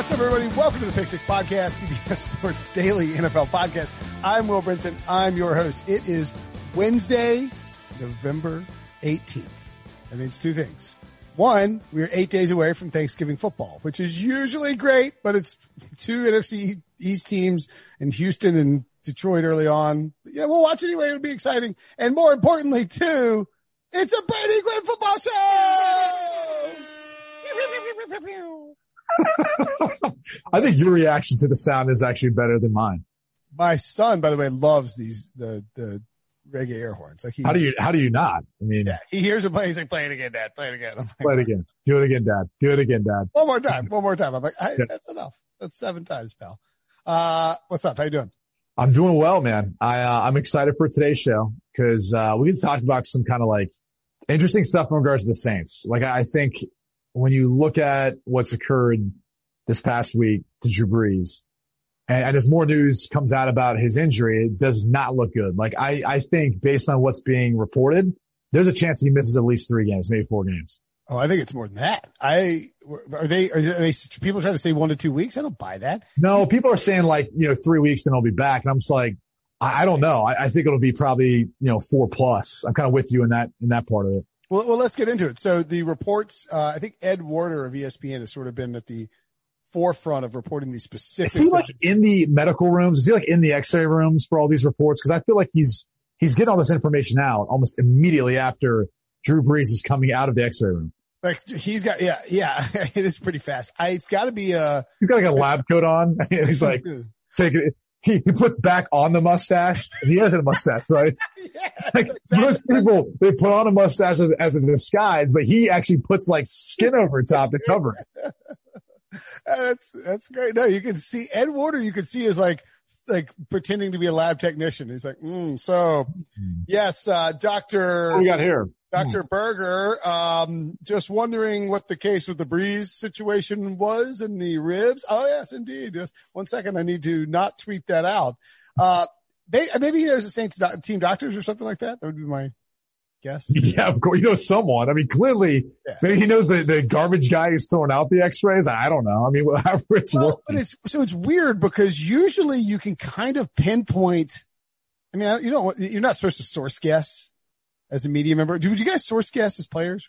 What's up, everybody? Welcome to the Pick Six Podcast, CBS Sports Daily NFL Podcast. I'm Will Brinson. I'm your host. It is Wednesday, November 18th. That means two things. One, we're eight days away from Thanksgiving football, which is usually great, but it's two NFC East teams in Houston and Detroit early on. Yeah, we'll watch anyway. It'll be exciting. And more importantly, too, it's a Brady Quinn football show! I think your reaction to the sound is actually better than mine. My son, by the way, loves these the the reggae air horns. Like he, how do you how do you not? I mean, yeah, he hears it play. He's like, "Play it again, Dad. Play it again." Like, play it again. Do it again, Dad. Do it again, Dad. One more time. One more time. I'm like, yeah. that's enough. That's seven times, pal. Uh, what's up? How you doing? I'm doing well, man. I uh, I'm excited for today's show because uh, we can talk about some kind of like interesting stuff in regards to the Saints. Like I think when you look at what's occurred this past week to Drew Brees, and, and, as more news comes out about his injury, it does not look good. Like I, I think based on what's being reported, there's a chance he misses at least three games, maybe four games. Oh, I think it's more than that. I are they are they people trying to say one to two weeks? I don't buy that. No, people are saying like you know three weeks, then I'll be back, and I'm just like I, I don't know. I, I, think it'll be probably you know four plus. I'm kind of with you in that in that part of it. Well, well, let's get into it. So the reports, uh, I think Ed Werder of ESPN has sort of been at the forefront of reporting these specific. Is he like in the medical rooms? Is he like in the X-ray rooms for all these reports? Because I feel like he's he's getting all this information out almost immediately after Drew Brees is coming out of the X-ray room. Like he's got, yeah, yeah, it is pretty fast. I, it's got to be a. He's got like a lab coat on. he's like taking it. He, he puts back on the mustache. He has a mustache, right? yeah, like exactly. most people, they put on a mustache as, as a disguise, but he actually puts like skin over top to cover it. that's that's great. No, you can see Ed Werder. You can see is like like pretending to be a lab technician. He's like, mm, so yes, uh, Doctor. we got here? Dr. Berger, um, just wondering what the case with the Brees situation was in the ribs. Oh, yes, indeed. Just one second. I need to not tweet that out. Uh, maybe he knows the Saints team doctors or something like that. That would be my guess. Yeah, of course. You know someone. I mean, clearly, yeah. maybe he knows the, the garbage guy who's throwing out the x-rays. I don't know. I mean, however it's well, But it's, so it's weird because usually you can kind of pinpoint. I mean, you don't, you're not supposed to source guess as a media member. Would you guys source guess as players?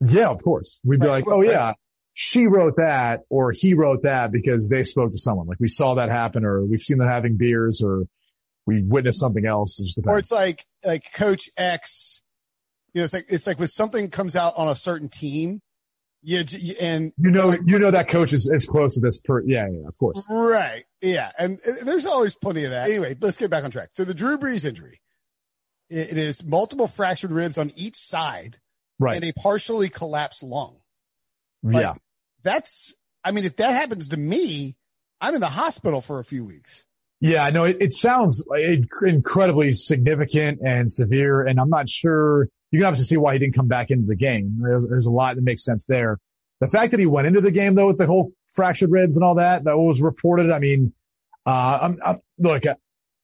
Yeah, of course. We'd be right. like, oh yeah, she wrote that or he wrote that because they spoke to someone. Like we saw that happen or we've seen them having beers or we witnessed something else. It or it's like, like coach X you know, it's like, it's like when something comes out on a certain team, you, and you know, like, you know that coach is, is close to this per, yeah, yeah, of course. Right. Yeah. And, and there's always plenty of that. Anyway, let's get back on track. So the Drew Brees injury, it, it is multiple fractured ribs on each side. Right. And a partially collapsed lung. Like, yeah. That's, I mean, if that happens to me, I'm in the hospital for a few weeks. Yeah, I know it, it sounds like incredibly significant and severe, and I'm not sure you can obviously see why he didn't come back into the game. There's, there's a lot that makes sense there. The fact that he went into the game though with the whole fractured ribs and all that, that was reported. I mean, uh, I'm, I'm, look,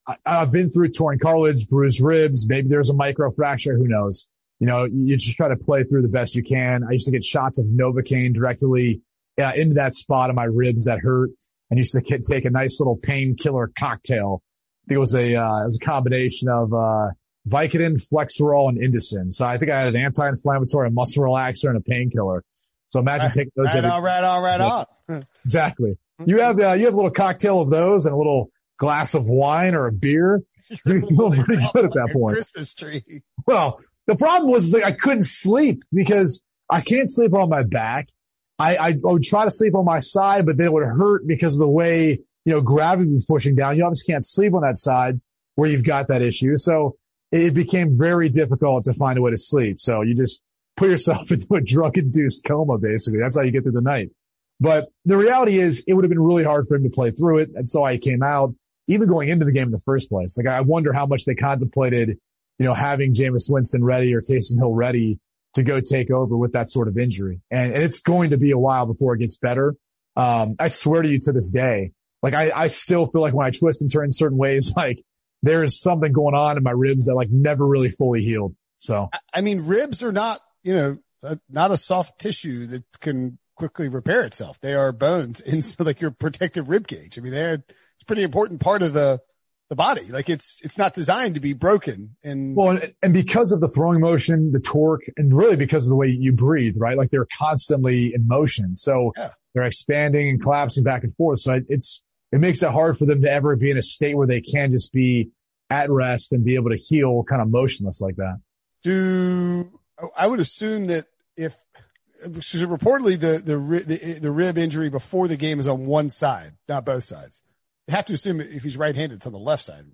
I, have been through torn cartilage, bruised ribs. Maybe there's a micro fracture. Who knows? You know, you just try to play through the best you can. I used to get shots of Novocaine directly uh, into that spot of my ribs that hurt and used to get, take a nice little painkiller cocktail. I think it was a, uh, it was a combination of, uh, Vicodin, Flexeril, and Indocin. So I think I had an anti-inflammatory, a muscle relaxer, and a painkiller. So imagine right, taking those. Right every, on, right on, right on. exactly. You have uh, you have a little cocktail of those and a little glass of wine or a beer. You're feeling pretty good at that point. Christmas tree. Well, the problem was like I couldn't sleep because I can't sleep on my back. I, I would try to sleep on my side, but then it would hurt because of the way, you know, gravity was pushing down. You obviously can't sleep on that side. where you've got that issue. So it became very difficult to find a way to sleep. So you just put yourself into a drug induced coma, basically. That's how you get through the night. But the reality is it would have been really hard for him to play through it. That's why he came out, even going into the game in the first place. Like I wonder how much they contemplated, you know, having Jameis Winston ready or Taysom Hill ready to go take over with that sort of injury. And, and it's going to be a while before it gets better. Um, I swear to you to this day, like I, I still feel like when I twist and turn certain ways, like there is something going on in my ribs that like never really fully healed. So, I mean, ribs are not, you know, uh, not a soft tissue that can quickly repair itself. They are bones in so like your protective rib cage. I mean, they're, it's a pretty important part of the, the body. Like it's, it's not designed to be broken. And well, and because of the throwing motion, the torque, and really because of the way you breathe, right? Like they're constantly in motion. So yeah. they're expanding and collapsing back and forth. So it's, it makes it hard for them to ever be in a state where they can just be at rest and be able to heal kind of motionless like that. Do I would assume that if so reportedly the, the, the the rib injury before the game is on one side, not both sides. You have to assume if he's right-handed, it's on the left side.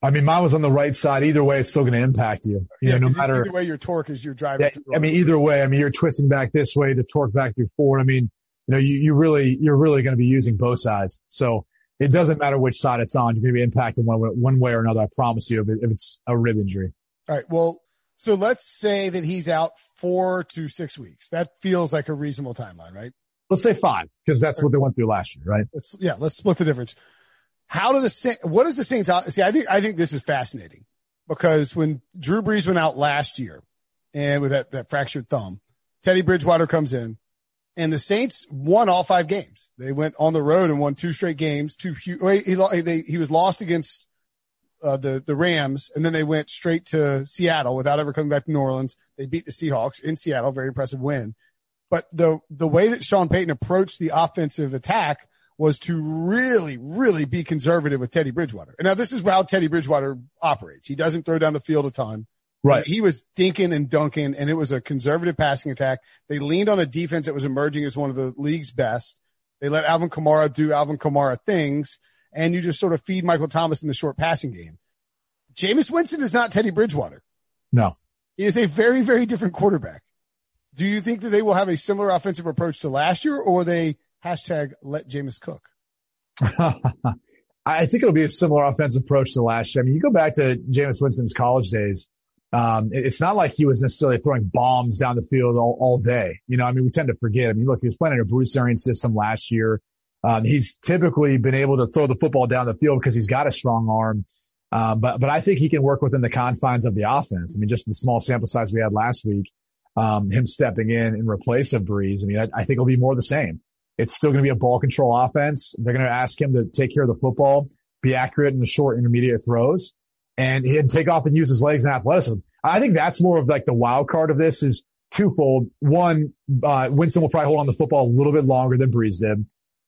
I mean, mine was on the right side. Either way, it's still going to impact you. You yeah, know, no matter either way, your torque is you're driving. Yeah, I mean, either way, I mean, you're twisting back this way to torque back through forward. I mean, you know, you, you really, you're really going to be using both sides. So it doesn't matter which side it's on. You're going to be impacted one way, one way or another. I promise you, if, it, if it's a rib injury. All right. Well, so let's say that he's out four to six weeks. That feels like a reasonable timeline, right? Let's say five, because that's what they went through last year, right? Let's, yeah, let's split the difference. How do the Saints, what is the Saints, see, I think, I think this is fascinating because when Drew Brees went out last year and with that, that fractured thumb, Teddy Bridgewater comes in and the Saints won all five games. They went on the road and won two straight games. Two, he, he, he was lost against uh, the the Rams, and then they went straight to Seattle without ever coming back to New Orleans. They beat the Seahawks in Seattle, very impressive win. But the the way that Sean Payton approached the offensive attack was to really, really be conservative with Teddy Bridgewater. And now this is how Teddy Bridgewater operates. He doesn't throw down the field a ton. Right. He was dinking and dunking, and it was a conservative passing attack. They leaned on a defense that was emerging as one of the league's best. They let Alvin Kamara do Alvin Kamara things and you just sort of feed Michael Thomas in the short passing game. Jameis Winston is not Teddy Bridgewater. No. He is a very, very different quarterback. Do you think that they will have a similar offensive approach to last year or they hashtag let Jameis cook? I think it'll be a similar offensive approach to last year. I mean, you go back to Jameis Winston's college days. Um, it's not like he was necessarily throwing bombs down the field all, all day. You know, I mean, we tend to forget. I mean, look, he was playing in a Bruce Arians system last year. Um, he's typically been able to throw the football down the field because he's got a strong arm. Uh, but, but I think he can work within the confines of the offense. I mean, just the small sample size we had last week, um, him stepping in in replace of Brees. I mean, I, I think it'll be more the same. It's still going to be a ball control offense. They're going to ask him to take care of the football, be accurate in the short intermediate throws, and he'd take off and use his legs and athleticism. I think that's more of like the wild card of this is twofold. One, uh, Winston will probably hold on the football a little bit longer than Brees did.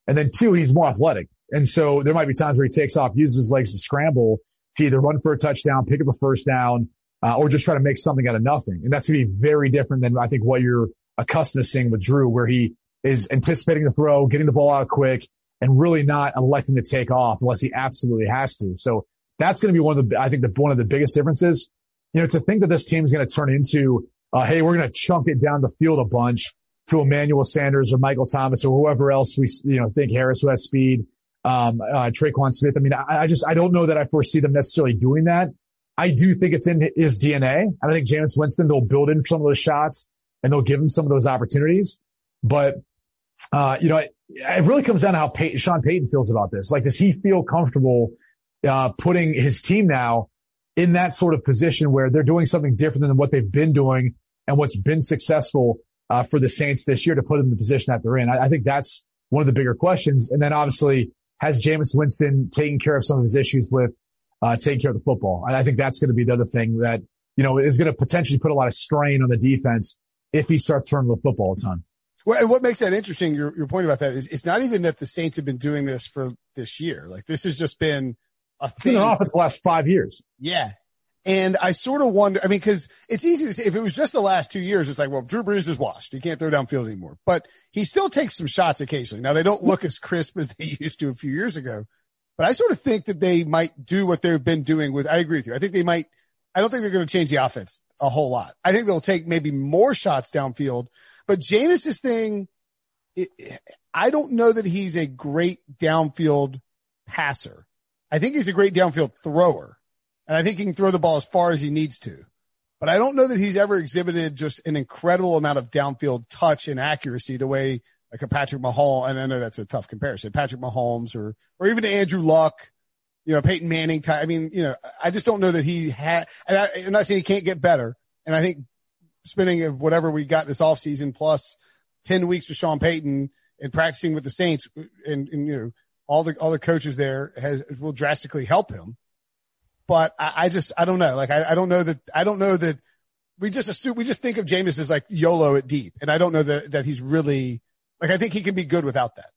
And then two, he's more athletic. And so there might be times where he takes off, uses his legs to scramble to either run for a touchdown, pick up a first down, uh, or just try to make something out of nothing. And that's going to be very different than I think what you're accustomed to seeing with Drew, where he is anticipating the throw, getting the ball out quick, and really not electing to take off unless he absolutely has to. So that's going to be one of the, I think the, one of the biggest differences. You know, to think that this team is going to turn into, uh, hey, we're going to chunk it down the field a bunch to Emmanuel Sanders or Michael Thomas or whoever else we, you know, think Harris who has speed, um, uh, Tre'Quan Smith. I mean, I, I, just, I don't know that I foresee them necessarily doing that. I do think it's in his DNA. And I think Jameis Winston, they'll build in some of those shots and they'll give him some of those opportunities. But, uh, you know, it, it really comes down to how Sean Payton feels about this. Like, does he feel comfortable, uh, putting his team now in that sort of position where they're doing something different than what they've been doing and what's been successful uh, for the Saints this year to put them in the position that they're in. I, I, think that's one of the bigger questions. And then obviously has Jameis Winston taken care of some of his issues with, uh, taking care of the football. And I think that's going to be the other thing that, you know, is going to potentially put a lot of strain on the defense if he starts throwing the football a ton. Well, and what makes that interesting, your, your point about that is it's not even that the Saints have been doing this for this year. Like this has just been a it's thing. been an offense the last five years. Yeah. And I sort of wonder, I mean, cause it's easy to say, if it was just the last two years, it's like, well, Drew Brees is washed. He can't throw downfield anymore, but he still takes some shots occasionally. Now they don't look as crisp as they used to a few years ago, But I sort of think that they might do what they've been doing with, I agree with you. I think they might, I don't think they're going to change the offense a whole lot. I think they'll take maybe more shots downfield, but Jameis's thing, it, I don't know that he's a great downfield passer. I think he's a great downfield thrower and I think he can throw the ball as far as he needs to, but I don't know that he's ever exhibited just an incredible amount of downfield touch and accuracy the way like a Patrick Mahomes, and I know that's a tough comparison, Patrick Mahomes or, or even Andrew Luck, you know, Peyton Manning. I mean, you know, I just don't know that he had, and I, am not saying he can't get better. And I think spending of whatever we got this offseason plus 10 weeks with Sean Payton and practicing with the Saints and, and you know, all the, all the coaches there has, will drastically help him. But I, I just, I don't know. Like, I, I don't know that, I don't know that we just assume, we just think of Jameis as like YOLO at deep. And I don't know that, that he's really, like, I think he can be good without that.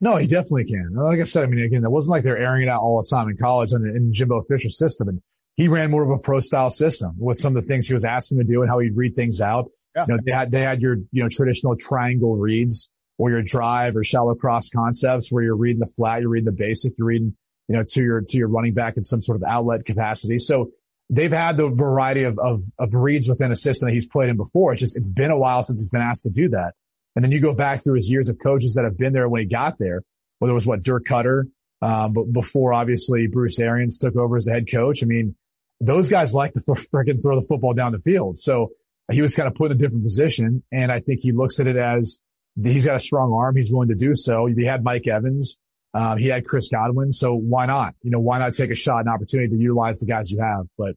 No, he definitely can. Like I said, I mean, again, that wasn't like they're airing it out all the time in college in, in Jimbo Fisher's system. And he ran more of a pro style system with some of the things he was asking to do and how he'd read things out. Yeah. You know, they had, they had your, you know, traditional triangle reads or your drive or shallow cross concepts where you're reading the flat, you're reading the basic, you're reading, you know, to your, to your running back in some sort of outlet capacity. So they've had the variety of, of, of reads within a system that he's played in before. It's just, it's been a while since he's been asked to do that. And then you go back through his years of coaches that have been there when he got there, whether it was what Dirk Koetter, um, but before obviously Bruce Arians took over as the head coach. I mean, those guys like to th- freaking throw the football down the field. So he was kind of put in a different position. And I think he looks at it as he's got a strong arm. He's willing to do so. He had Mike Evans. Um, he had Chris Godwin. So why not? You know, why not take a shot and opportunity to utilize the guys you have? But,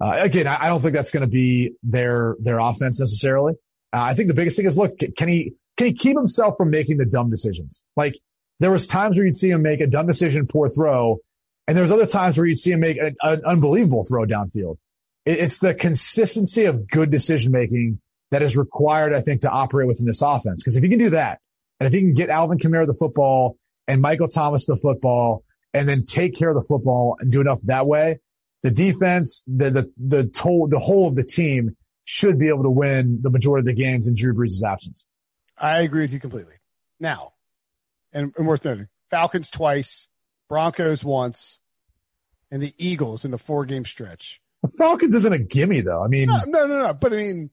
uh, again, I, I don't think that's going to be their, their offense necessarily. Uh, I think the biggest thing is, look, can he, can he keep himself from making the dumb decisions? Like there was times where you'd see him make a dumb decision, poor throw. And there's other times where you'd see him make an, an unbelievable throw downfield. It, it's the consistency of good decision making that is required, I think, to operate within this offense. Cause if you can do that, and if you can get Alvin Kamara the football and Michael Thomas the football and then take care of the football and do enough that way, the defense, the, the, the, to- the whole of the team should be able to win the majority of the games in Drew Brees' absence. I agree with you completely. Now, and, and worth noting, Falcons twice, Broncos once, and the Eagles in the four game stretch. The Falcons isn't a gimme though. I mean, no, no, no, no. But I mean,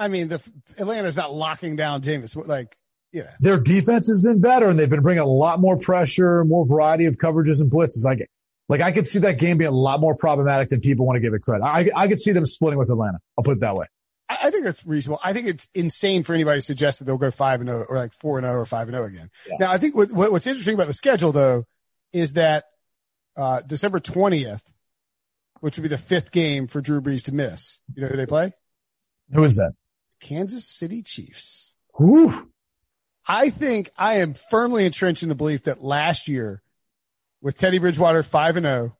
I mean, the Atlanta's not locking down Jameis. Like, you know, their defense has been better and they've been bringing a lot more pressure, more variety of coverages and blitzes. Like, like I could see that game being a lot more problematic than people want to give it credit. I, I could see them splitting with Atlanta. I'll put it that way. I think that's reasonable. I think it's insane for anybody to suggest that they'll go five and zero oh or like four and zero oh or five and zero oh again. Yeah. Now, I think what, what, what's interesting about the schedule though is that uh, December twentieth, which would be the fifth game for Drew Brees to miss. You know who they play? Who is that? Kansas City Chiefs. Whew. I think I am firmly entrenched in the belief that last year, with Teddy Bridgewater five and zero,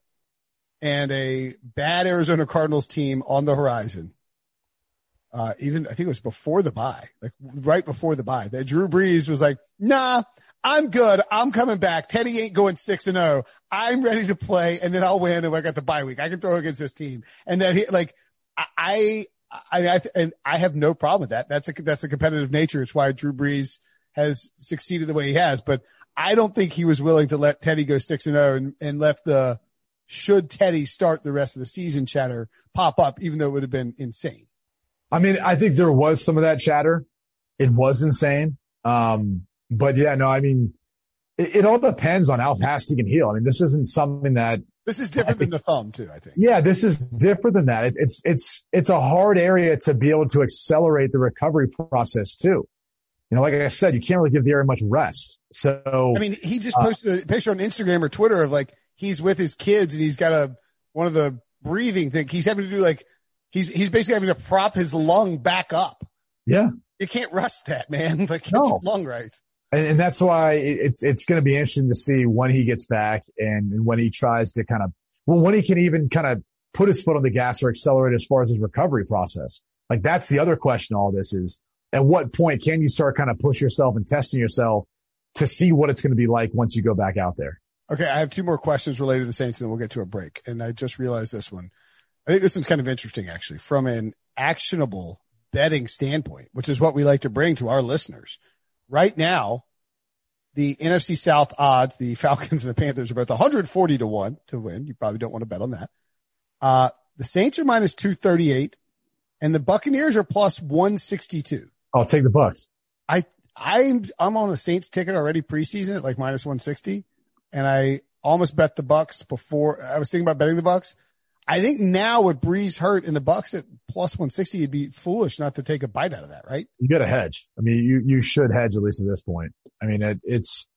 and a bad Arizona Cardinals team on the horizon uh, even I think it was before the bye, like right before the bye, that Drew Brees was like, nah, I'm good. I'm coming back. Teddy ain't going six and zero. Oh. I'm ready to play, and then I'll win. And I got the bye week. I can throw against this team. And then he like, I, I, I, and I have no problem with that. That's a that's a competitive nature. It's why Drew Brees has succeeded the way he has. But I don't think he was willing to let Teddy go six and zero oh and, and left the should Teddy start the rest of the season chatter pop up, even though it would have been insane. I mean, I think there was some of that chatter. It was insane. Um, but yeah, no, I mean, it, it, all depends on how fast he can heal. I mean, this isn't something that this is different think, than the thumb too, I think. Yeah, this is different than that. It, it's, it's, it's a hard area to be able to accelerate the recovery process too. You know, like I said, you can't really give the area much rest. So, I mean, he just uh, posted a picture on Instagram or Twitter of like, he's with his kids and he's got a, one of the breathing thing. He's having to do like He's he's basically having to prop his lung back up. Yeah, you can't rust that, man. Like no. lung right. And, and that's why it's it's going to be interesting to see when he gets back and, and when he tries to kind of well when he can even kind of put his foot on the gas or accelerate as far as his recovery process. Like that's the other question. All this is at what point can you start kind of push yourself and testing yourself to see what it's going to be like once you go back out there. Okay, I have two more questions related to the Saints, and then we'll get to a break. And I just realized this one. I think this one's kind of interesting actually from an actionable betting standpoint, which is what we like to bring to our listeners. Right now, the NFC South odds, the Falcons and the Panthers are both 140 to one to win. You probably don't want to bet on that. Uh, the Saints are minus 238 and the Buccaneers are plus 162. I'll take the Bucks. I, I'm, I'm on a Saints ticket already preseason at like minus 160 and I almost bet the Bucks before I was thinking about betting the Bucks. I think now with Brees hurt and the Bucks at plus 160, it'd be foolish not to take a bite out of that, right? You got to hedge. I mean, you, you should hedge at least at this point. I mean, it, it's,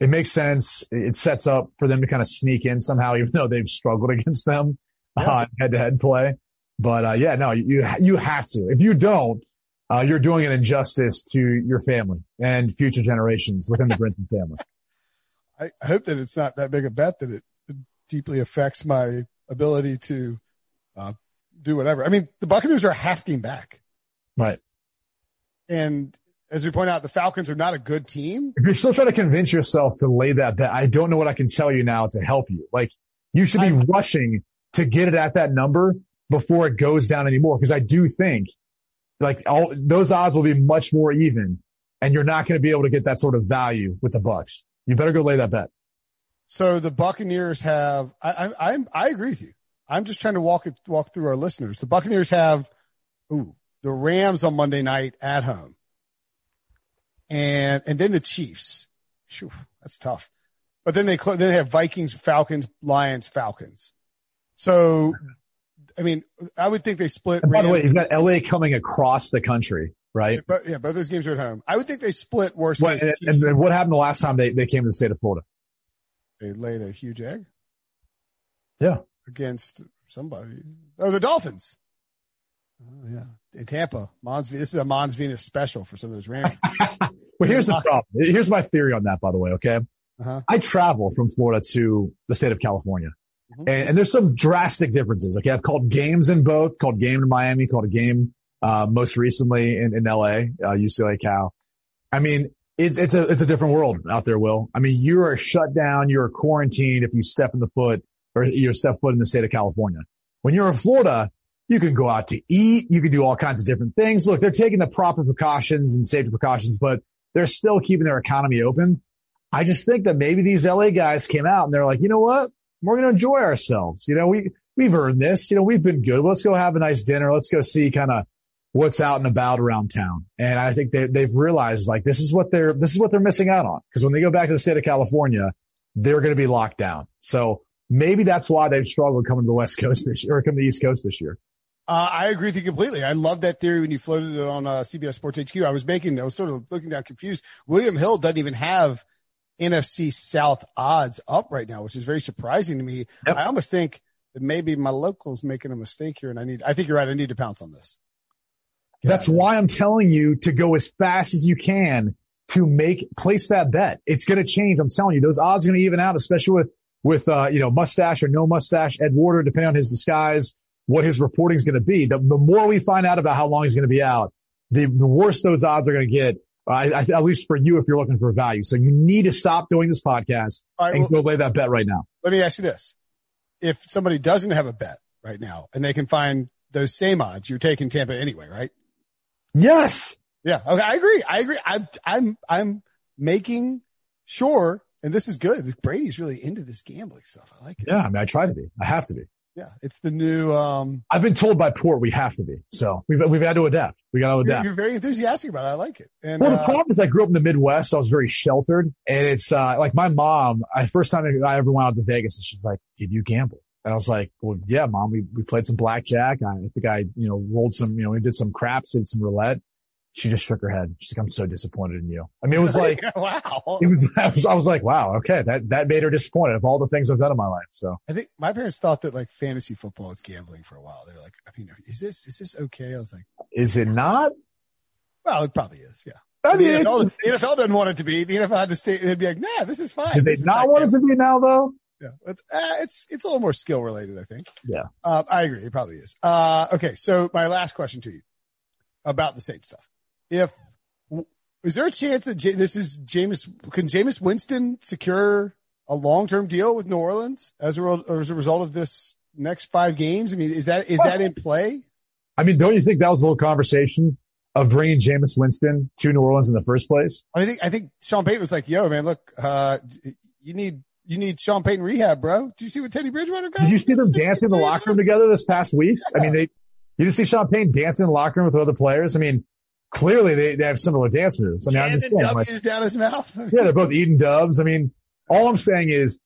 it makes sense. It sets up for them to kind of sneak in somehow, even though they've struggled against them on head to head play. But, uh, yeah, no, you, you have to. If you don't, uh, you're doing an injustice to your family and future generations within the Brinson family. I hope that it's not that big a bet that it deeply affects my ability to uh, do whatever. I mean, the Buccaneers are half game back. Right. And as we point out, the Falcons are not a good team. If you're still trying to convince yourself to lay that bet, I don't know what I can tell you now to help you. Like you should be I'm, rushing to get it at that number before it goes down anymore. Cause I do think like all those odds will be much more even and you're not going to be able to get that sort of value with the Bucks. You better go lay that bet. So the Buccaneers have, I, I, I, I agree with you. I'm just trying to walk it, walk through our listeners. The Buccaneers have, ooh, the Rams on Monday night at home. And, and then the Chiefs. Whew, that's tough. But then they, then they have Vikings, Falcons, Lions, Falcons. So, I mean, I would think they split. by the way, you've got LA coming across the country, right? Yeah, but, yeah, both those games are at home. I would think they split worse. What, and, and, what happened the last time they, they came to the state of Florida? They laid a huge egg. Yeah. Against somebody. Oh, the Dolphins. Oh, yeah. In Tampa. Mons, this is a Mons Venus special for some of those Rams. well, here's the problem. Here's my theory on that, by the way. Okay. Uh-huh. I travel from Florida to the state of California. Mm-hmm. And, and, there's some drastic differences. Okay. I've called games in both, called game in Miami, called a game, uh, most recently in, in LA, uh, UCLA Cal. I mean, it's it's a it's a different world out there, Will. I mean, you are shut down, you're quarantined if you step in the foot or you step foot in the state of California. When you're in Florida, you can go out to eat, you can do all kinds of different things. Look, they're taking the proper precautions and safety precautions, but they're still keeping their economy open. I just think that maybe these LA guys came out and they're like, you know what? We're going to enjoy ourselves. You know, we, we've earned this. You know, we've been good. Let's go have a nice dinner. Let's go see kind of what's out and about around town. And I think they, they've realized like this is what they're, this is what they're missing out on. Cause when they go back to the state of California, they're going to be locked down. So maybe that's why they've struggled coming to the West Coast this year or coming to the East Coast this year. Uh, I agree with you completely. I love that theory when you floated it on uh, CBS Sports HQ. I was making, I was sort of looking down confused. William Hill doesn't even have NFC South odds up right now, which is very surprising to me. Yep. I almost think that maybe my local's making a mistake here and I need, I think you're right. I need to pounce on this. That's why I'm telling you to go as fast as you can to make, place that bet. It's going to change. I'm telling you, those odds are going to even out, especially with, with, uh, you know, mustache or no mustache, Ed Werder, depending on his disguise, what his reporting is going to be. The, the more we find out about how long he's going to be out, the, the worse those odds are going to get. Uh, I, I, at least for you, if you're looking for value. So you need to stop doing this podcast right, and well, go lay that bet right now. Let me ask you this. If somebody doesn't have a bet right now and they can find those same odds, you're taking Tampa anyway, right? Yes. Yeah. Okay. I agree. I agree. I'm, I'm, I'm making sure, and this is good. Brady's really into this gambling stuff. I like it. Yeah. I mean, I try to be. I have to be. Yeah. It's the new, um, I've been told by Port we have to be. So we've, we've had to adapt. We got to adapt. You're, you're, very enthusiastic about it. I like it. And, well, the uh, problem is I grew up in the Midwest. So I was very sheltered and it's, uh, like my mom, I first time I ever went out to Vegas and she's like, did you gamble? And I was like, well, yeah, mom, we, we played some blackjack. I think I, you know, rolled some, you know, we did some craps, did some roulette. She just shook her head. She's like, I'm so disappointed in you. I mean, it was like, wow. It was, I was, I was like, wow, okay. That, that made her disappointed of all the things I've done in my life. So I think my parents thought that like fantasy football is gambling for a while. They were like, I mean, is this, is this okay? I was like, is it not? Well, it probably is. Yeah. I mean, the, NFL, the NFL doesn't want it to be. The NFL had to stay. It'd be like, nah, this is fine. Did they not want it to be now though? Yeah, it's uh, it's it's a little more skill related, I think. Yeah, uh, I agree. It probably is. Uh, okay, so my last question to you about the Saints stuff: If is there a chance that J- this is Jameis? Can Jameis Winston secure a long term deal with New Orleans as a, re- as a result of this next five games? I mean, is that is well, that in play? I mean, don't you think that was a little conversation of bringing Jameis Winston to New Orleans in the first place. I think I think Sean Payton was like, "Yo, man, look, uh, you need you need Sean Payton rehab, bro. Do you see what Teddy Bridgewater got? Did you see them dancing in the locker room together this past week? Yeah. I mean, they you didn't see Sean Payton dancing in the locker room with other players. I mean, clearly they, they have similar dance moves. I mean, I Jamming understand. like, down his mouth. yeah, they're both eating dubs. I mean, all I'm saying is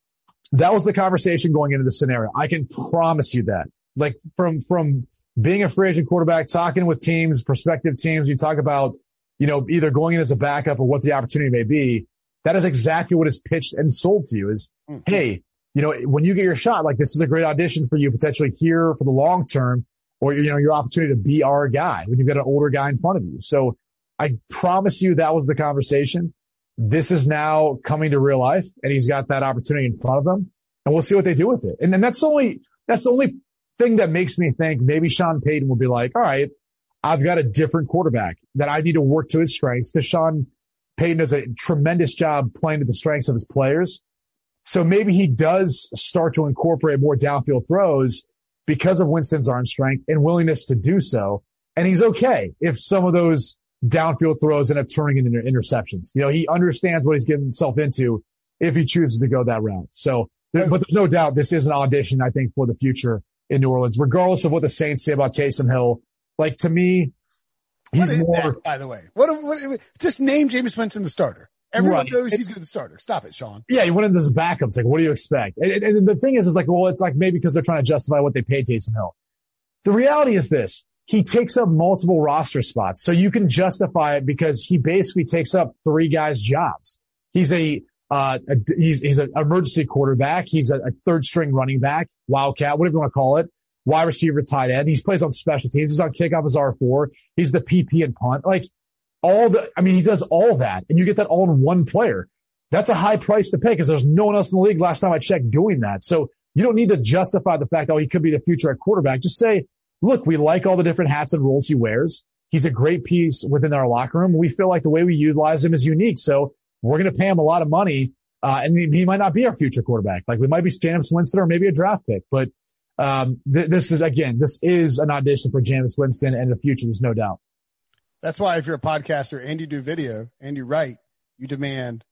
that was the conversation going into the scenario. I can promise you that. Like from, from being a free agent quarterback, talking with teams, prospective teams, you talk about, you know, either going in as a backup or what the opportunity may be. That is exactly what is pitched and sold to you is, Mhm. Hey, you know, when you get your shot, like this is a great audition for you potentially here for the long term or, you know, your opportunity to be our guy when you've got an older guy in front of you. So I promise you that was the conversation this is now coming to real life and he's got that opportunity in front of him and we'll see what they do with it. And then that's only, that's the only thing that makes me think maybe Sean Payton will be like, all right, I've got a different quarterback that I need to work to his strengths because Sean Payton does a tremendous job playing to the strengths of his players. So maybe he does start to incorporate more downfield throws because of Winston's arm strength and willingness to do so. And he's okay if some of those downfield throws end up turning into interceptions. You know, he understands what he's getting himself into if he chooses to go that route. So, but there's no doubt this is an audition, I think, for the future in New Orleans, regardless of what the Saints say about Taysom Hill. Like to me, What he's is more, that, by the way? What, what, just name Jameis Winston the starter. Everyone Right. knows he's good the starter. Stop it, Sean. yeah, he went into his backups. Like, what do you expect? And, and- and the thing is, is like, well, it's like maybe because they're trying to justify what they paid Taysom Hill. The reality is this. He takes up multiple roster spots. So you can justify it because he basically takes up three guys' jobs. He's a, uh, a he's, he's an emergency quarterback. He's a, a third string running back, wildcat, whatever you want to call it, wide receiver, tight end. He plays on special teams. He's on kickoff as R4. He's the PP and punt. Like all the, I mean, he does all that and you get that all in one player. That's a high price to pay because there's no one else in the league last time I checked doing that. So you don't need to justify the fact, oh, he could be the future at quarterback. Just say, look, we like all the different hats and roles he wears. He's a great piece within our locker room. We feel like the way we utilize him is unique. So we're going to pay him a lot of money. Uh, and he, might not be our future quarterback. Like we might be Jameis Winston or maybe a draft pick, but, um, th- this is again, this is an audition for Jameis Winston and the future. There's no doubt. That's why if you're a podcaster and you do video and you write, you demand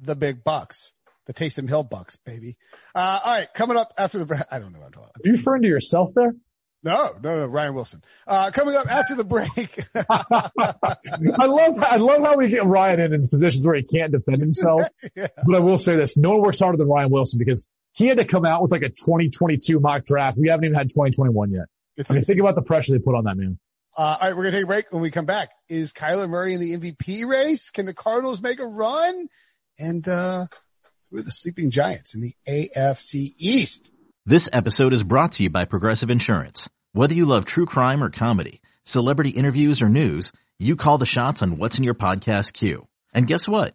the big bucks, the Taysom Hill bucks, baby. Uh, all right. Coming up after the, break. I don't know what I'm talking about. Are you referring to yourself there? No, no, no, Ryan Wilson. Uh, coming up after the break. I love, I love how we get Ryan in his positions where he can't defend himself. Yeah. But I will say this, no one works harder than Ryan Wilson because he had to come out with like a 2022 mock draft. We haven't even had 2021 yet. It's I mean, think about the pressure they put on that man. Uh, all right, we're gonna take a break. When we come back, is Kyler Murray in the MVP race? Can the Cardinals make a run? And uh, who are the sleeping giants in the AFC East? This episode is brought to you by Progressive Insurance. Whether you love true crime or comedy, celebrity interviews or news, you call the shots on what's in your podcast queue. And guess what?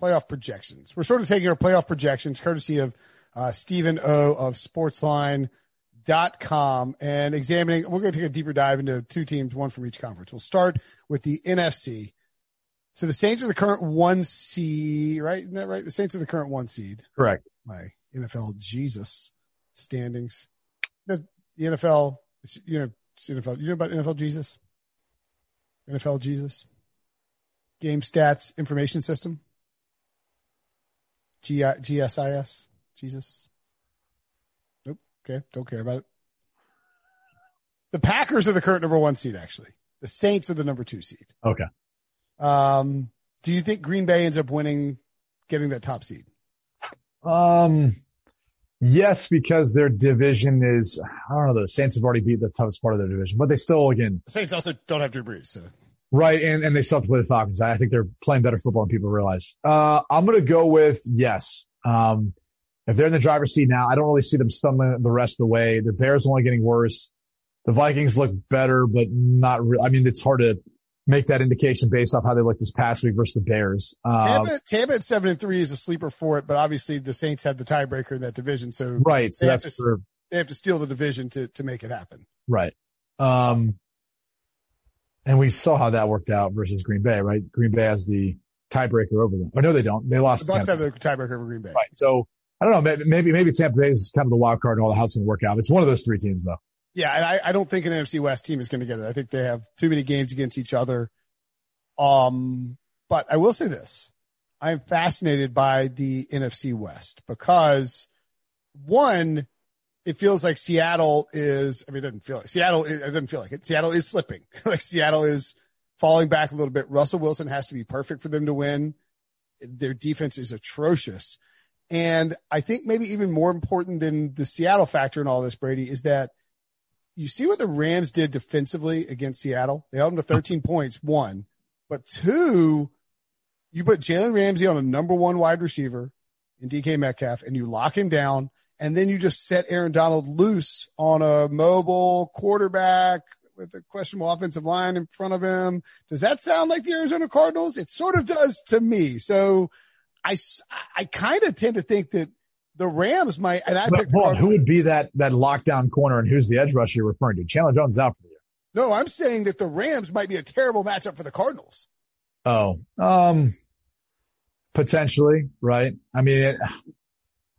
playoff projections. We're sort of taking our playoff projections, courtesy of uh, Stephen O of Sportsline.com, and examining. We're going to take a deeper dive into two teams, one from each conference. We'll start with the NFC. So the Saints are the current one seed, right? Isn't that right? The Saints are the current one seed. Correct. My NFL Jesus standings. The, the NFL, you know, NFL. You know about NFL Jesus? NFL Jesus. Game stats information system. G- GSIS. Jesus. Nope. Okay. Don't care about it. The Packers are the current number one seed, actually. The Saints are the number two seed. Okay. Um, do you think Green Bay ends up winning, getting that top seed? Um, yes, because their division is, I don't know, the Saints have already beat the toughest part of their division, but they still, again, The Saints also don't have Drew Brees. So. Right. And, and they still have to play the Falcons. I think they're playing better football than people realize. Uh, I'm going to go with yes. Um, if they're in the driver's seat now, I don't really see them stumbling the rest of the way. The Bears only getting worse. The Vikings look better, but not real. I mean, it's hard to make that indication based off how they looked this past week versus the Bears. Um, Tampa, Tampa at seven and three is a sleeper for it, but obviously the Saints have the tiebreaker in that division, so right. So They have that's to- for, they have to steal the division to to make it happen. Right. Um, and we saw how that worked out versus Green Bay, right? Green Bay has the tiebreaker over them. Oh, no, they don't. They lost The Bucks have the tiebreaker over Green Bay. Right. So I don't know. Maybe, maybe, maybe Tampa Bay is kind of the wild card and all the how's going to work out. It's one of those three teams though. Yeah, and I, I don't think an NFC West team is going to get it. I think they have too many games against each other. Um, but I will say this: I am fascinated by the NFC West because one, it feels like Seattle is. I mean, it doesn't feel like Seattle. It doesn't feel like it. Seattle is slipping. like Seattle is falling back a little bit. Russell Wilson has to be perfect for them to win. Their defense is atrocious. And I think maybe even more important than the Seattle factor in all this, Brady, is that you see what the Rams did defensively against Seattle. They held them to 13 points, one, but two, you put Jalen Ramsey on a number one wide receiver in DK Metcalf and you lock him down. And then you just set Aaron Donald loose on a mobile quarterback with a questionable offensive line in front of him. Does that sound like the Arizona Cardinals? It sort of does to me. So I, I kind of tend to think that the Rams might, and I But picked the hold on, who would be that, that lockdown corner and who's the edge rusher you're referring to? Chandler Jones is out for the year. No, I'm saying that the Rams might be a terrible matchup for the Cardinals. Oh, um, potentially, right? I mean, it,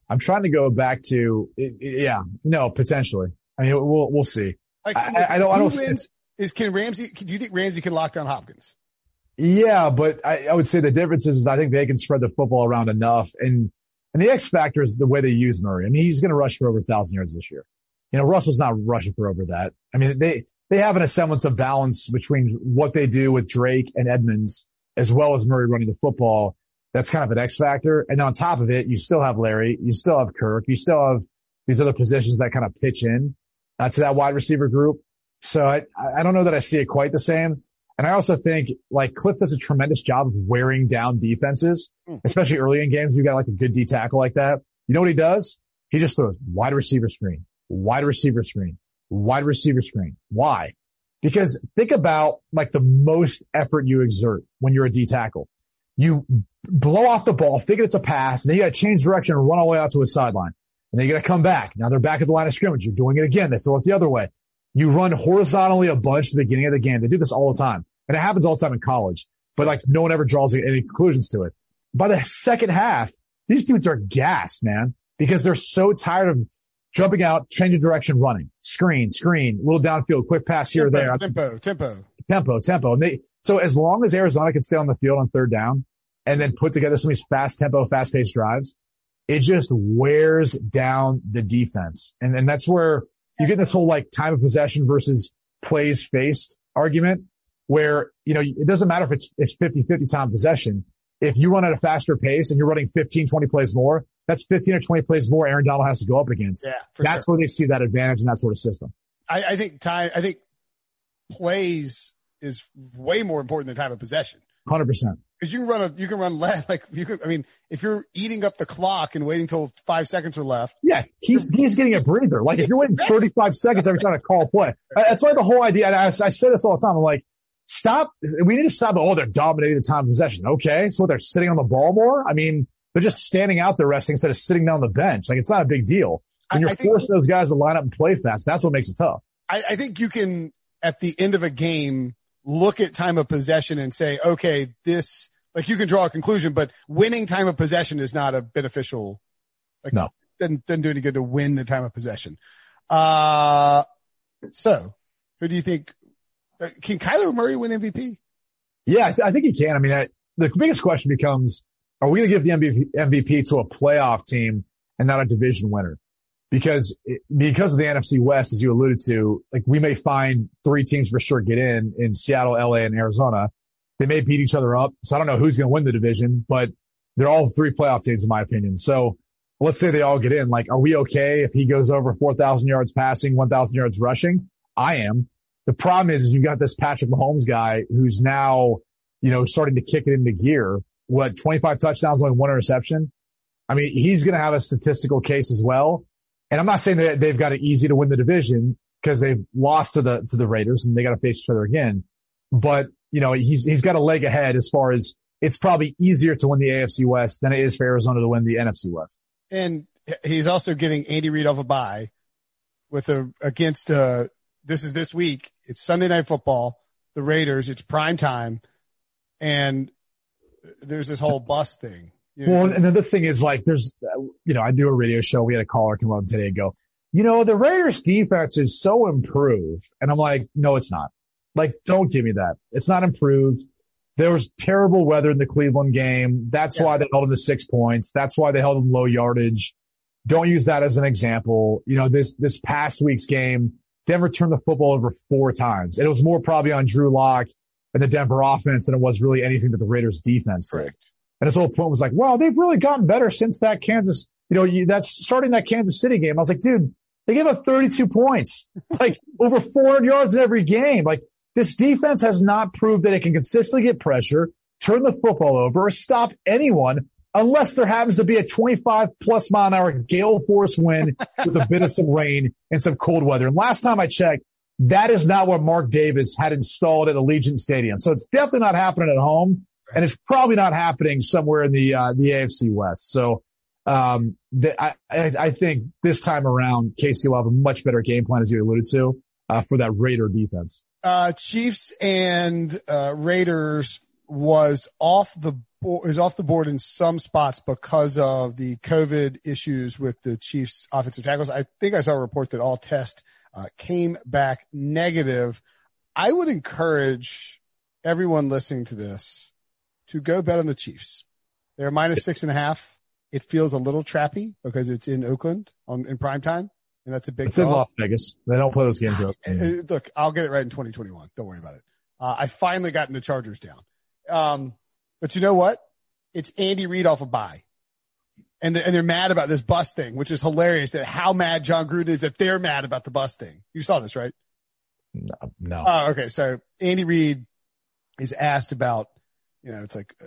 I'm trying to go back to, yeah, no, potentially. I mean, we'll, we'll see. Like, I- I- I don't- I don't- wins is can Ramsey? Do you think Ramsey can lock down Hopkins? Yeah, but I, I would say the difference is, is I think they can spread the football around enough. And, and the X factor is the way they use Murray. I mean, he's going to rush for over a thousand yards this year. You know, Russell's not rushing for over that. I mean, they, they have an semblance of balance between what they do with Drake and Edmonds as well as Murray running the football. That's kind of an X factor. And then on top of it, you still have Larry, you still have Kirk, you still have these other positions that kind of pitch in uh, to that wide receiver group. So I, I don't know that I see it quite the same. And I also think like Kliff does a tremendous job of wearing down defenses, especially early in games. You got like a good D tackle like that. You know what he does? He just throws wide receiver screen, wide receiver screen, wide receiver screen. Why? Because think about like the most effort you exert when you're a D tackle. You blow off the ball, thinking it's a pass, and then you got to change direction and run all the way out to a sideline. And then you got to come back. Now they're back at the line of scrimmage. You're doing it again. They throw it the other way. You run horizontally a bunch at the beginning of the game. They do this all the time. And it happens all the time in college, but like no one ever draws any conclusions to it. By the second half, these dudes are gassed, man, because they're so tired of jumping out, changing direction, running, screen, screen, little downfield, quick pass here or there, tempo, tempo. Tempo, tempo. And they, so as long as Arizona can stay on the field on third down and then put together some of these fast tempo, fast paced drives, it just wears down the defense. And then that's where you get this whole like time of possession versus plays faced argument where, you know, it doesn't matter if it's, it's 50, 50 time possession. If you run at a faster pace and you're running 15, 20 plays more, that's 15 or 20 plays more Aaron Donald has to go up against. Yeah, That's sure. where they see that advantage in that sort of system. I, I think time. I think plays is way more important than time of possession. 100%. Because you can run a, you can run left. Like you could, I mean, if you're eating up the clock and waiting till five seconds are left, Yeah, he's he's getting a breather. Like if you're waiting 35 seconds every time to call a play, that's why the whole idea. And I, I say this all the time. I'm like, stop. We need to stop. Oh, they're dominating the time of possession. Okay, so they're sitting on the ball more. I mean, they're just standing out there resting instead of sitting down on the bench. Like it's not a big deal. When I- you're I forcing those guys to line up and play fast, that's what makes it tough. I, I think you can at the end of a game look at time of possession and say, okay, this like you can draw a conclusion, but winning time of possession is not a beneficial. Like, No. doesn't doesn't do any good to win the time of possession. Uh, so who do you think? uh, Can Kyler Murray win MVP? Yeah, I, th- I think he can. I mean, I, the biggest question becomes, are we going to give the MVP, MVP to a playoff team and not a division winner? Because, because of the NFC West, as you alluded to, like we may find three teams for sure get in, in Seattle, LA, and Arizona. They may beat each other up. So I don't know who's going to win the division, but they're all three playoff teams in my opinion. So let's say they all get in. Like, are we okay if he goes over 4,000 yards passing, 1,000 yards rushing? I am. The problem is, is you got this Patrick Mahomes guy who's now, you know, starting to kick it into gear. What, 25 touchdowns, only one interception? I mean, he's going to have a statistical case as well. And I'm not saying that they've got it easy to win the division because they've lost to the, to the Raiders and they got to face each other again. But, you know, he's, he's got a leg ahead as far as it's probably easier to win the AFC West than it is for Arizona to win the NFC West. And he's also getting Andy Reid off a bye with a, against, uh, this is this week. It's Sunday night football. The Raiders, it's prime time. And there's this whole bus thing. Know? Well, and then the thing is like, there's, you know, I do a radio show. We had a caller come on today and go, you know, the Raiders defense is so improved. And I'm like, no, it's not. Like, don't give me that. It's not improved. There was terrible weather in the Cleveland game. That's yeah. why they held them to six points. That's why they held them low yardage. Don't use that as an example. You know, this, this past week's game, Denver turned the football over four times. And it was more probably on Drew Lock and the Denver offense than it was really anything that the Raiders defense did. Correct. And his whole point was like, wow, they've really gotten better since that Kansas, you know, you, that's starting that Kansas City game. I was like, dude, they gave up 32 points, like over 400 yards in every game. Like this defense has not proved that it can consistently get pressure, turn the football over, or stop anyone unless there happens to be a 25 plus mile an hour gale force wind with a bit of some rain and some cold weather. And last time I checked, that is not what Mark Davis had installed at Allegiant Stadium. So it's definitely not happening at home and it's probably not happening somewhere in the, uh, the AFC West. So, um, the, I, I think this time around, KC will have a much better game plan as you alluded to, uh, for that Raider defense. Uh, Chiefs and, uh, Raiders was off the is off the board in some spots because of the COVID issues with the Chiefs offensive tackles. I think I saw a report that all tests uh, came back negative. I would encourage everyone listening to this to go bet on the Chiefs. They're minus six and a half. It feels a little trappy because it's in Oakland on in prime time, and that's a big. It's in Las Vegas. They don't play those games up. Uh, look, I'll get it right in 2021. Don't worry about it. Uh, I finally gotten the Chargers down. Um, but you know what? It's Andy Reid off a bye. And, the, and they're mad about this bus thing, which is hilarious that how mad John Gruden is that they're mad about the bus thing. You saw this, right? No. no. Oh, okay. So Andy Reid is asked about, you know, it's like uh,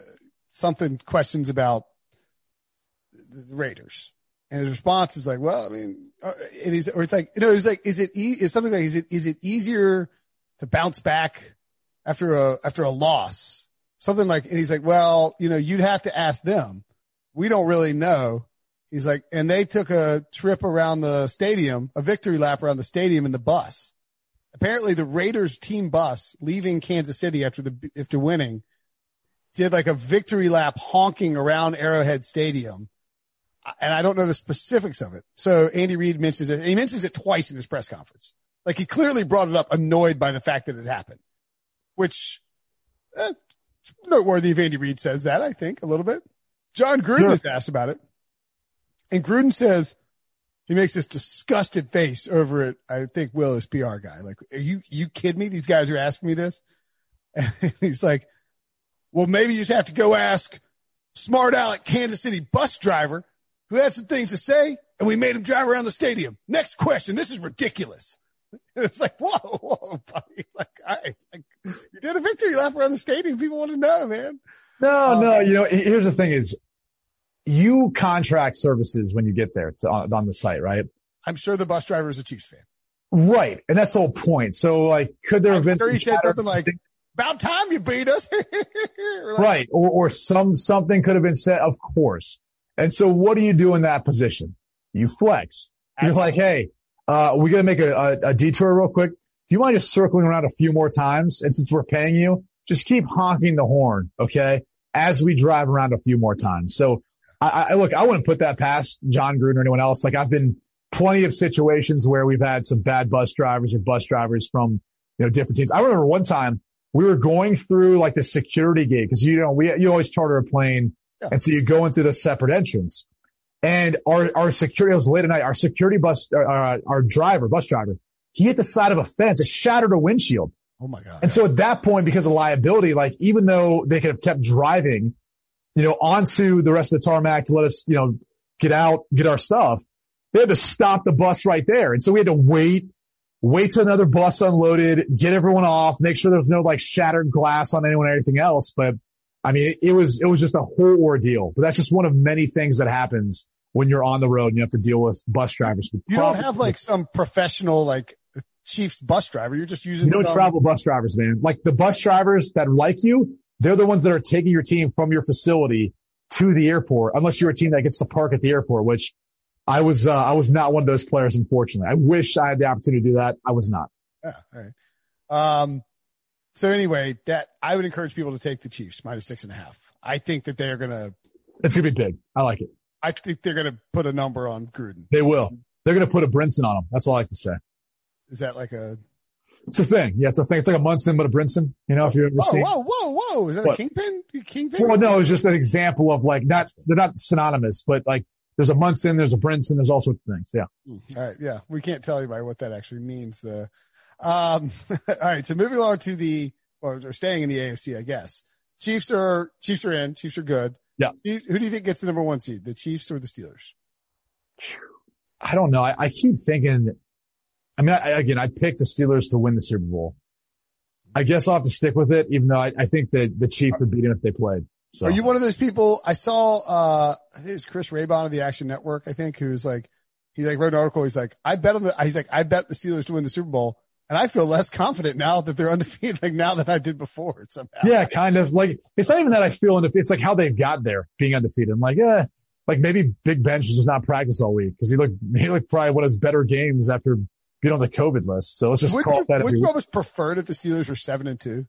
something questions about the Raiders. And his response is like, well, I mean, uh, and he's, or it's like, you know, it's like, is it, e- is something like, is it, is it easier to bounce back after a, after a loss something like, and he's like, well, you know, you'd have to ask them. We don't really know. He's like, and they took a trip around the stadium, a victory lap around the stadium in the bus. Apparently the Raiders team bus leaving Kansas City after the, after winning did like a victory lap honking around Arrowhead Stadium. And I don't know the specifics of it. So Andy Reid mentions it. he mentions it twice in his press conference. Like he clearly brought it up annoyed by the fact that it happened, which eh, noteworthy if Andy Reid says that, I think, a little bit. John Gruden sure. is asked about it. And Gruden says, he makes this disgusted face over it. I think Will is PR guy. Like, are you, you kidding me? These guys are asking me this. And he's like, well, maybe you just have to go ask smart Alec Kansas City bus driver who had some things to say and we made him drive around the stadium. Next question. This is ridiculous. And it's like, whoa, whoa, buddy. Like, I, like, you did a victory lap around the stadium. People want to know, man. No, um, no. You know, here's the thing is you contract services when you get there to, on, on the site, right? I'm sure the bus driver is a Chiefs fan. Right. And that's the whole point. So like, could there have been, he said something like, about time you beat us. like, right. Or, or some, something could have been said, of course. And so what do you do in that position? You flex. You're like, Hey, uh, we going to make a, a, a detour real quick. Do you mind just circling around a few more times? And since we're paying you, just keep honking the horn. Okay. As we drive around a few more times. So I, I look, I wouldn't put that past John Gruden or anyone else. Like I've been plenty of situations where we've had some bad bus drivers or bus drivers from, you know, different teams. I remember one time we were going through like the security gate because you know, we, you always charter a plane. Yeah. And so you go in through the separate entrance. And our, our security, it was late at night, our security bus, uh, uh, our driver, bus driver, he hit the side of a fence. It shattered a windshield. Oh my God. And so at that point, because of liability, like even though they could have kept driving, you know, onto the rest of the tarmac to let us, you know, get out, get our stuff, they had to stop the bus right there. And so we had to wait, wait till another bus unloaded, get everyone off, make sure there's no like shattered glass on anyone or anything else. But I mean, it, was, it was just a whole ordeal, but that's just one of many things that happens when you're on the road and you have to deal with bus drivers. You don't have like some professional, like Chiefs bus driver. You're just using. You don't some... travel bus drivers, man. Like the bus drivers that like you, they're the ones that are taking your team from your facility to the airport, unless you're a team that gets to park at the airport, which I was, uh, I was not one of those players, unfortunately. I wish I had the opportunity to do that. I was not. Yeah. All right. Um, so anyway, that I would encourage people to take the Chiefs minus six and a half. I think that they're going to. It's going to be big. I like it. I think they're going to put a number on Gruden. They will. They're going to put a Brinson on them. That's all I like to say. Is that like a? It's a thing. Yeah, it's a thing. It's like a Munson, but a Brinson. You know, if you've ever whoa, seen. Whoa, whoa, whoa! Is that what? a kingpin? Kingpin? Well, no, it's just an example of like not they're not synonymous, but like there's a Munson, there's a Brinson, there's all sorts of things. Yeah. Hmm. All right. Yeah, we can't tell anybody what that actually means. The. Um, all right. So moving along to the, or staying in the AFC, I guess. Chiefs are Chiefs are in. Chiefs are good. Yeah. Who do you think gets the number one seed? The Chiefs or the Steelers? I don't know. I, I keep thinking. I mean, I, again, I picked the Steelers to win the Super Bowl. I guess I'll have to stick with it, even though I, I think that the Chiefs would beat them if they played. So. Are you one of those people? I saw, uh, I think it was Chris Raybon of the Action Network, I think, who's like, he like wrote an article. He's like, I bet on the, he's like, I bet the Steelers to win the Super Bowl. And I feel less confident now that they're undefeated, like now than I did before somehow. Yeah, kind of like, it's not even that I feel undefeated. It's like how they've got there being undefeated. I'm like, yeah, like maybe Big Ben should just not practice all week because he looked, he looked probably one of his better games after being on the COVID list. So let's just would call you, it that. Would you almost prefer that the Steelers were seven and two?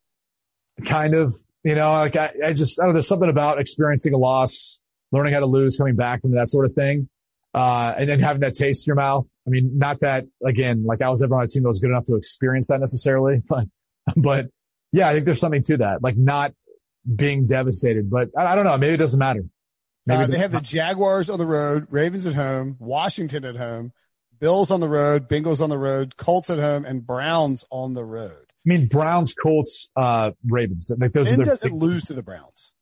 Kind of, you know, like I, I just, I don't know, there's something about experiencing a loss, learning how to lose, coming back from that sort of thing. Uh, and then having that taste in your mouth. I mean, not that again, like I was ever on a team that was good enough to experience that necessarily, but, but yeah, I think there's something to that, like not being devastated, but I, I don't know. Maybe it doesn't matter. Uh, they have the Jaguars on the road, Ravens at home, Washington at home, Bills on the road, Bengals on the road, Colts at home, and Browns on the road. I mean, Browns, Colts, uh, Ravens. Like those ben are doesn't lose to the Browns.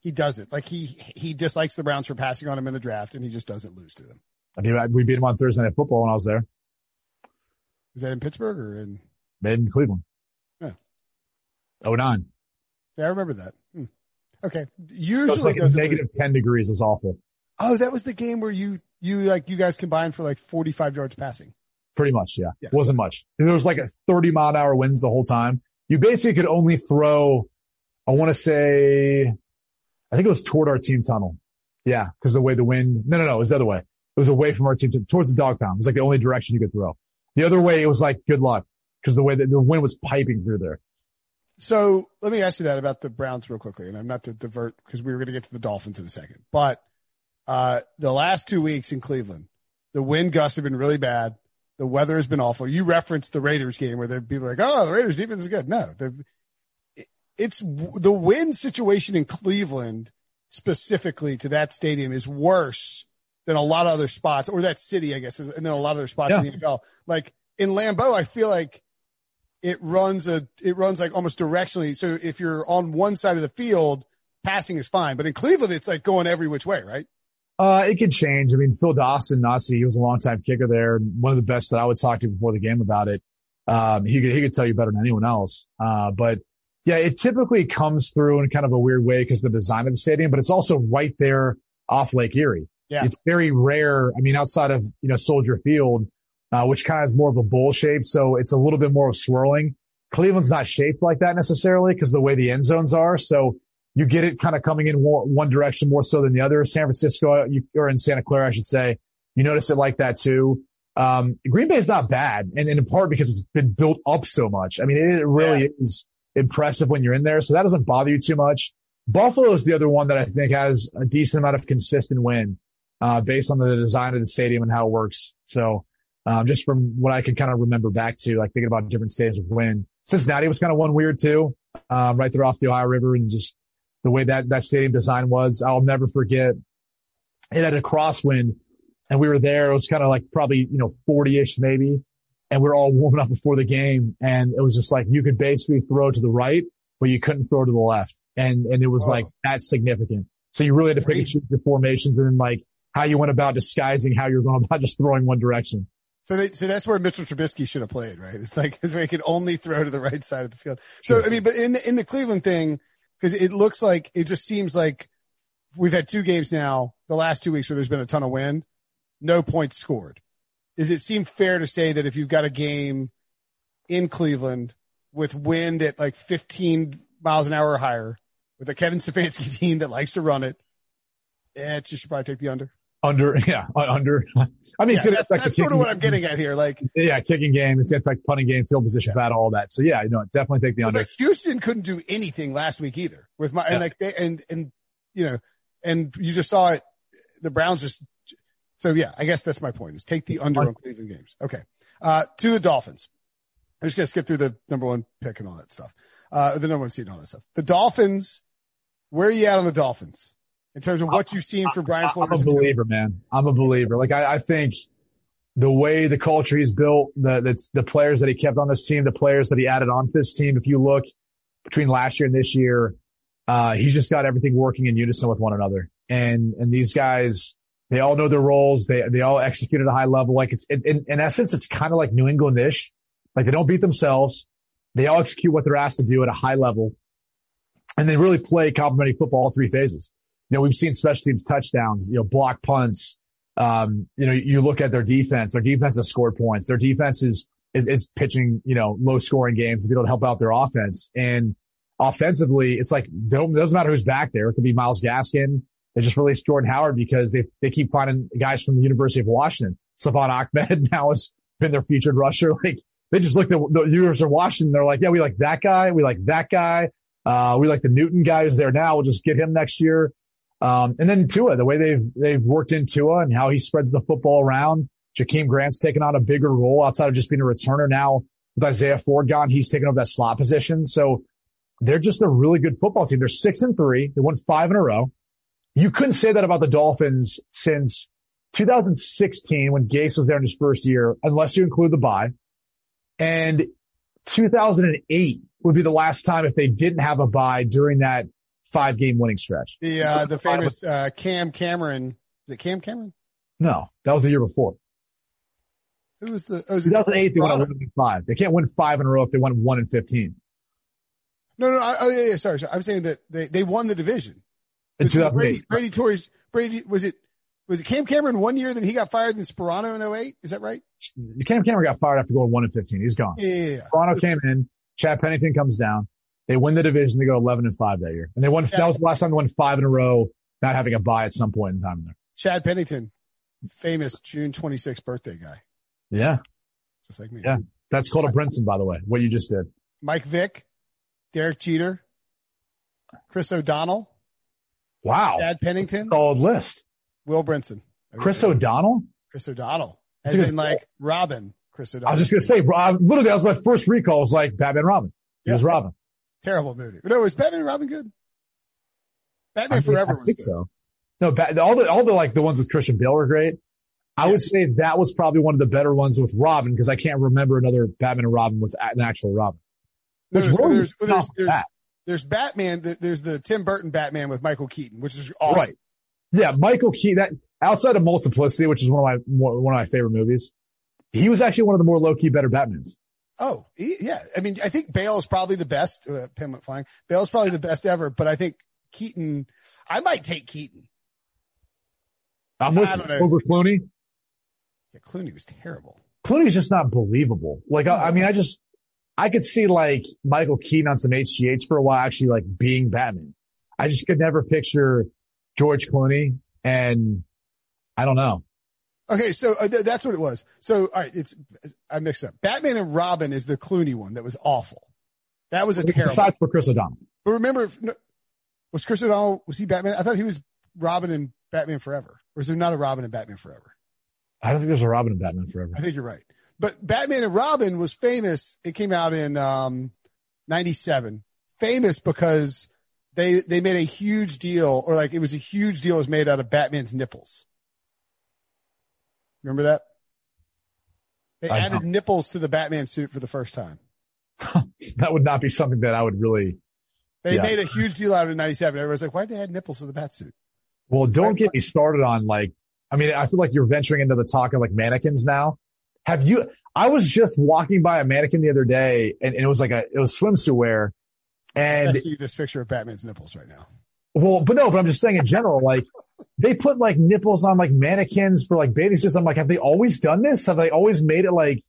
He doesn't. Like he he dislikes the Browns for passing on him in the draft, and he just doesn't lose to them. I mean, we beat him on Thursday Night Football when I was there. Is that in Pittsburgh or in? In Cleveland. Yeah. Oh nine. Yeah, I remember that. Hmm. Okay. Usually so like negative ten degrees was awful. Oh, that was the game where you you like you guys combined for like forty five yards passing. Pretty much, yeah. yeah. Wasn't much. And there was like a 30 mile an hour winds the whole time. You basically could only throw, I want to say, I think it was toward our team tunnel. Yeah. Cause the way the wind, no, no, no, it was the other way. It was away from our team towards the Dawg Pound. It was like the only direction you could throw. The other way, it was like good luck because the way that the wind was piping through there. So let me ask you that about the Browns real quickly. And I'm not to divert because we were going to get to the Dolphins in a second, but, uh, the last two weeks in Cleveland, the wind gusts have been really bad. The weather has been awful. You referenced the Raiders game where there people like, oh, the Raiders defense is good. No, it's the wind situation in Cleveland specifically to that stadium is worse than a lot of other spots or that city, I guess, and then a lot of other spots yeah. in the NFL. Like in Lambeau, I feel like it runs a, it runs like almost directionally. So if you're on one side of the field, passing is fine. But in Cleveland, it's like going every which way, right? Uh, it could change. I mean, Phil Dawson, Nasi, he was a longtime kicker there. One of the best that I would talk to before the game about it. Um, he could, he could tell you better than anyone else. Uh, but yeah, it typically comes through in kind of a weird way because the design of the stadium, but it's also right there off Lake Erie. Yeah. It's very rare. I mean, outside of, you know, Soldier Field, uh, which kind of has more of a bowl shape. So it's a little bit more of swirling. Cleveland's not shaped like that necessarily because the way the end zones are. So you get it kind of coming in one direction more so than the other. San Francisco, you, or in Santa Clara, I should say, you notice it like that too. Um, Green Bay is not bad, and, and, in part because it's been built up so much. I mean, it, really yeah. is impressive when you're in there, so that doesn't bother you too much. Buffalo is the other one that I think has a decent amount of consistent win, uh, based on the design of the stadium and how it works. So, um, just from what I can kind of remember back to, like thinking about different stadiums with win. Cincinnati was kind of one weird too, um, right there off the Ohio River and just the way that that stadium design was. I'll never forget. It had a crosswind and we were there. It was kind of like probably, you know, 40 ish maybe. and we are all warming up before the game. And it was just like, you could basically throw to the right, but you couldn't throw to the left. And, and it was oh. like, that's significant. So you really had to pick and choose your formations and then like how you went about disguising how you're going about just throwing one direction. So they, so that's where Mitchell Trubisky should have played, right? It's like, it's where he could only throw to the right side of the field. So, I mean, but in, in the Cleveland thing, cause it looks like, it just seems like we've had two games now, the last two weeks where there's been a ton of wind, no points scored. Does it seem fair to say that if you've got a game in Cleveland with wind at like 15 miles an hour or higher, with a Kevin Stefanski team that likes to run it, eh, it should probably take the under. Under, yeah, under. I mean, yeah, that's, that's sort of what I'm getting at here. Like, yeah, kicking game, it's going to affect punting game, field position, yeah. all that. So yeah, you know, definitely take the under. Like Houston couldn't do anything last week either with my, yeah. and like, they, and, and, you know, and you just saw it. The Browns just, so yeah, I guess that's my point is take the under on Cleveland games. Okay. Uh, to the Dolphins. I'm just going to skip through the number one pick and all that stuff. Uh, the number one seed and all that stuff. The Dolphins, where are you at on the Dolphins in terms of what you've seen from Brian Flores? I'm a believer, man. I'm a believer. Like I, I think the way the culture he's built, the, the, the players that he kept on this team, the players that he added onto this team. If you look between last year and this year, uh, he's just got everything working in unison with one another. And, and these guys, they all know their roles. They, they all execute at a high level. Like it's, in, in essence, it's kind of like New England-ish. Like they don't beat themselves. They all execute what they're asked to do at a high level and they really play complementary football all three phases. You know, we've seen special teams touchdowns, you know, block punts. Um, you know, you look at their defense, their defense has scored points. Their defense is, is, is pitching, you know, low scoring games to be able to help out their offense. And offensively, it's like, it doesn't matter who's back there. It could be Myles Gaskin. They just released Jordan Howard because they, they keep finding guys from the University of Washington. Salvon Ahmed now has been their featured rusher. Like they just looked at the University of Washington. They're like, yeah, we like that guy. We like that guy. Uh, we like the Newton guy who's there now. We'll just get him next year. Um, and then Tua, the way they've, they've worked in Tua and how he spreads the football around. Jakeem Grant's taken on a bigger role outside of just being a returner now with Isaiah Ford gone. He's taken over that slot position. So they're just a really good football team. They're six and three. They won five in a row. You couldn't say that about the Dolphins since 2016 when Gase was there in his first year, unless you include the bye. And 2008 would be the last time if they didn't have a bye during that five game winning stretch. The, uh, the famous, uh, Cam Cameron. Is it Cam Cameron? No, that was the year before. Who was the, oh, was 2008, they won five. They can't win five in a row if they won one in 15. No, no, I, oh yeah, yeah, sorry, sorry. I'm saying that they, they won the division. In 2008. Brady, Brady Torres, Brady, was it, was it Cam Cameron one year, then he got fired in Sparano in 08? Is that right? Cam Cameron got fired after going one in 15. He's gone. Yeah. yeah, yeah. Sparano came in. Chad Pennington comes down. They win the division. They go 11 and five that year. And they won, yeah. that was the last time they won five in a row, not having a bye at some point in time there. Chad Pennington, famous June 26th birthday guy. Yeah. Just like me. Yeah. That's called a Brinson, by the way, what you just did. Mike Vick, Derek Jeter, Chris O'Donnell. Wow. Chad Pennington. Solid list. Will Brinson. Chris O'Donnell? Chris O'Donnell. As in like Robin. Chris O'Donnell. I was just gonna say, Rob, literally, that was my first recall. Was like Batman Robin. It yeah. was Robin. Terrible movie. No, was Batman and Robin good? Batman I Forever. Think, I think good. so. No, all the all the like the ones with Christian Bale were great. I yeah. would say that was probably one of the better ones with Robin because I can't remember another Batman and Robin with an actual Robin. There's, there's, there's, there's, there's, Batman. There's the Tim Burton Batman with Michael Keaton, which is awesome. Right. Yeah, Michael Keaton. That outside of Multiplicity, which is one of my one of my favorite movies, he was actually one of the more low key, better Batmans. Oh, he, yeah. I mean, I think Bale is probably the best. Uh, Pin went flying. Bale is probably the best ever, but I think Keaton. I might take Keaton. I'm with over Clooney. Yeah, Clooney was terrible. Clooney's just not believable. Like, I, I mean, I just, I could see like Michael Keaton on some HGH for a while actually like being Batman. I just could never picture George Clooney and I don't know. Okay, so uh, th- that's what it was. So, all right, it's I mixed up. Batman and Robin is the Clooney one that was awful. That was a terrible. Besides for Chris O'Donnell. But remember, was Chris O'Donnell was he Batman? I thought he was Robin and Batman Forever. Or is there not a Robin and Batman Forever? I don't think there's a Robin and Batman Forever. I think you're right. But Batman and Robin was famous. It came out in um, 97. Famous because they they made a huge deal, or like it was a huge deal was made out of Batman's nipples. Remember that? They I added know. nipples to the Batman suit for the first time. That would not be something that I would really. They Yeah. made a huge deal out of it in 97. Everyone's like, why'd they add nipples to the bat suit? Well, don't get me started on like. I mean, I feel like you're venturing into the talk of like mannequins now. Have you? I was just walking by a mannequin the other day, and, and it was like a it was swimsuit wear, and you this picture of Batman's nipples right now. Well, but no, but I'm just saying in general, like they put like nipples on like mannequins for like bathing suits. I'm like, have they always done this? Have they always made it like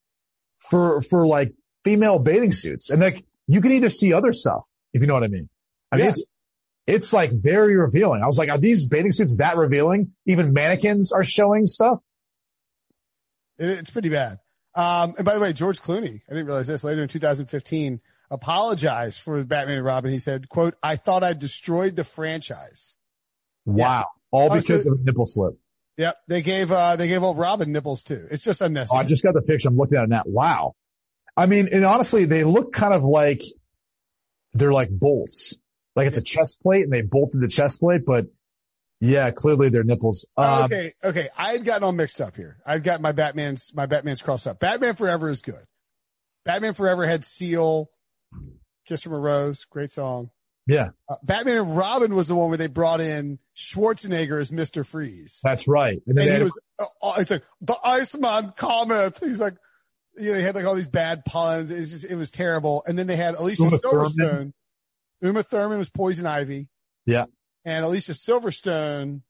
for, for like female bathing suits? And like you can either see other stuff, if you know what I mean. I mean, Yeah. it's, it's like very revealing. I was like, are these bathing suits that revealing? Even mannequins are showing stuff. It's pretty bad. Um, and by the way, George Clooney, I didn't realize this later in 2015, apologized for Batman and Robin. He said, quote, I thought I destroyed the franchise. Wow. All Oh, because of a nipple slip. Yep. They gave, uh, they gave old Robin nipples too. It's just Oh, I just got the picture. I'm looking at it now. Wow. I mean, and honestly, they look kind of like they're like bolts. Like it's a chest plate and they bolted the chest plate, but yeah, clearly they're nipples. Um, okay. Okay. I had gotten all mixed up here. I've got my Batman's, my Batman's crossed up. Batman Forever is good. Batman Forever had Seal, Kiss from a Rose, great song. Yeah, Uh, Batman and Robin was the one where they brought in Schwarzenegger is Mr. Freeze. that's right. And then and he was, uh, uh, it's like, the Iceman Cometh. He's like, you know, he had like all these bad puns. It was just, it was terrible. And then they had Alicia Uma Silverstone. Thurman. Uma Thurman was Poison Ivy. Yeah. And Alicia Silverstone,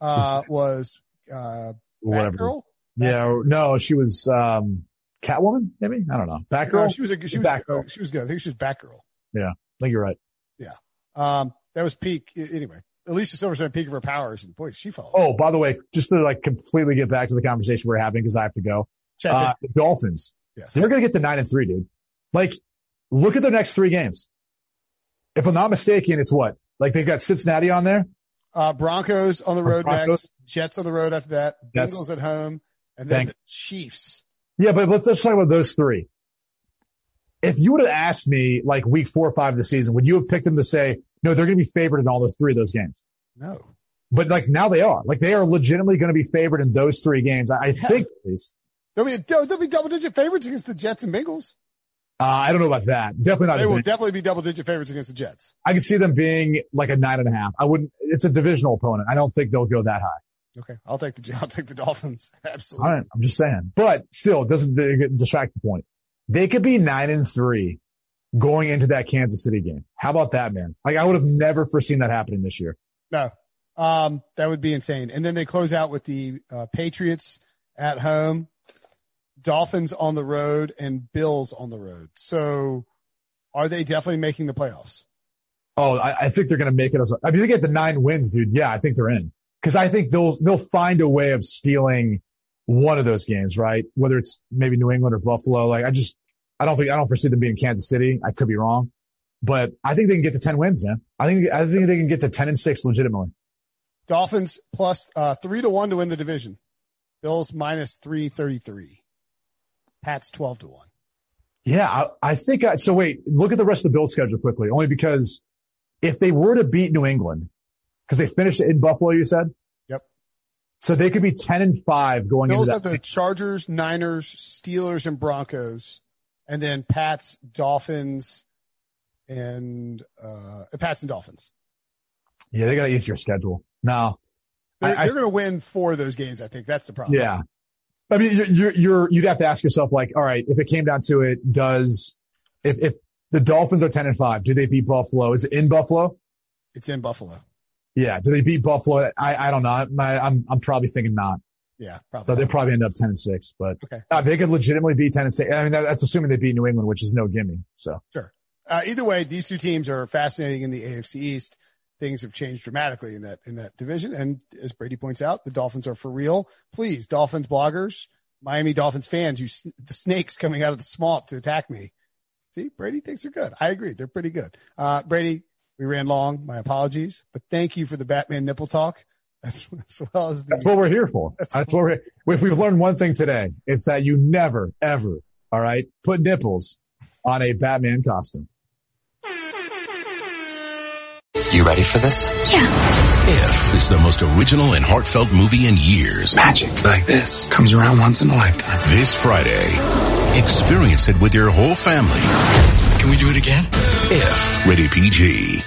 uh, was, uh, whatever. Batgirl. Yeah, or- no, she was, um, Catwoman, maybe? I don't know. No, Batgirl? she was a, she was, Batgirl. uh, she was good. I think she was Batgirl. Yeah. I think you're right. Yeah. Um, that was peak. Anyway, Alicia Silverstone, peak of her powers. And boy, she fell. Oh, by the way, just to like completely get back to the conversation we're having because I have to go. Uh, the Dolphins. Yes. They're going to get the nine and three, dude. Like, look at their next three games. If I'm not mistaken, it's what? Like they've got Cincinnati on there. Uh, Broncos on the road Broncos. next. Jets on the road after that. Bengals at home. And then Thank- the Chiefs. Yeah, but let's, let's talk about those three. If you would have asked me like week four or five of the season, would you have picked them to say, no, they're going to be favored in all those three of those games? No. But like now they are. Like they are legitimately going to be favored in those three games. I, I Yeah. think at least. They'll be, they'll, be double digit favorites against the Jets and Bengals. Uh, I don't know about that. Definitely not. They will definitely be double digit favorites against the Jets. I can see them being like a nine and a half. I wouldn't, it's a divisional opponent. I don't think they'll go that high. Okay. I'll take the, I'll take the Dolphins. Absolutely. right. I'm just saying, but still it doesn't distract the point. They could be nine and three going into that Kansas City game. How about that, man? Like I would have never foreseen that happening this year. No. Um, that would be insane. And then they close out with the uh, Patriots at home, Dolphins on the road, and Bills on the road. So are they definitely making the playoffs? Oh, I, I think they're going to make it as, I mean, they get the nine wins, dude. Yeah, I think they're in because I think they'll, they'll find a way of stealing one of those games, right? Whether it's maybe New England or Buffalo. Like I just, I don't think, I don't foresee them being Kansas City. I could be wrong, but I think they can get to 10 wins, man. I think, I think they can get to 10 and six legitimately. Dolphins plus uh, three to one to win the division. Bills minus three thirty three. Pats twelve to one. Yeah, I, I think I, so. Wait, look at the rest of the Bills schedule quickly. Only because if they were to beat New England, because they finished it in Buffalo, you said. Yep. So they could be ten and five going Bills into have that. the Chargers, Niners, Steelers, and Broncos, and then Pats, Dolphins, and uh, Pats and Dolphins. Yeah, they got an easier schedule. Now, They're, they're going to win four of those games. I think that's the problem. yeah. I mean, you're, you're, you're, you'd have to ask yourself, like, all right, if it came down to it, does, if, if the Dolphins are 10 and five, do they beat Buffalo? Is it in Buffalo? It's in Buffalo. Yeah. Do they beat Buffalo? I, I don't know. I, I'm, I'm probably thinking not. Yeah, probably. So they probably end up 10 and six, but Okay. uh, they could legitimately be 10 and six. I mean, that, that's assuming they beat New England, which is no gimme. So Uh, either way, these two teams are fascinating in the AFC East. Things have changed dramatically in that in that division, and as Brady points out, the Dolphins are for real. Please, Dolphins bloggers, Miami Dolphins fans, you sn- the snakes coming out of the swamp to attack me. See, Brady thinks they're good. I agree, they're pretty good. Uh, Brady, we ran long. My apologies, but thank you for the Batman nipple talk, as, as well as the that's what we're here for. That's what we're, if we've learned one thing today, it's that you never, ever, all right, put nipples on a Batman costume. You ready for this? Yeah. If is the most original and heartfelt movie in years. Magic like this comes around once in a lifetime. This Friday, experience it with your whole family. Can we do it again? If, rated PG.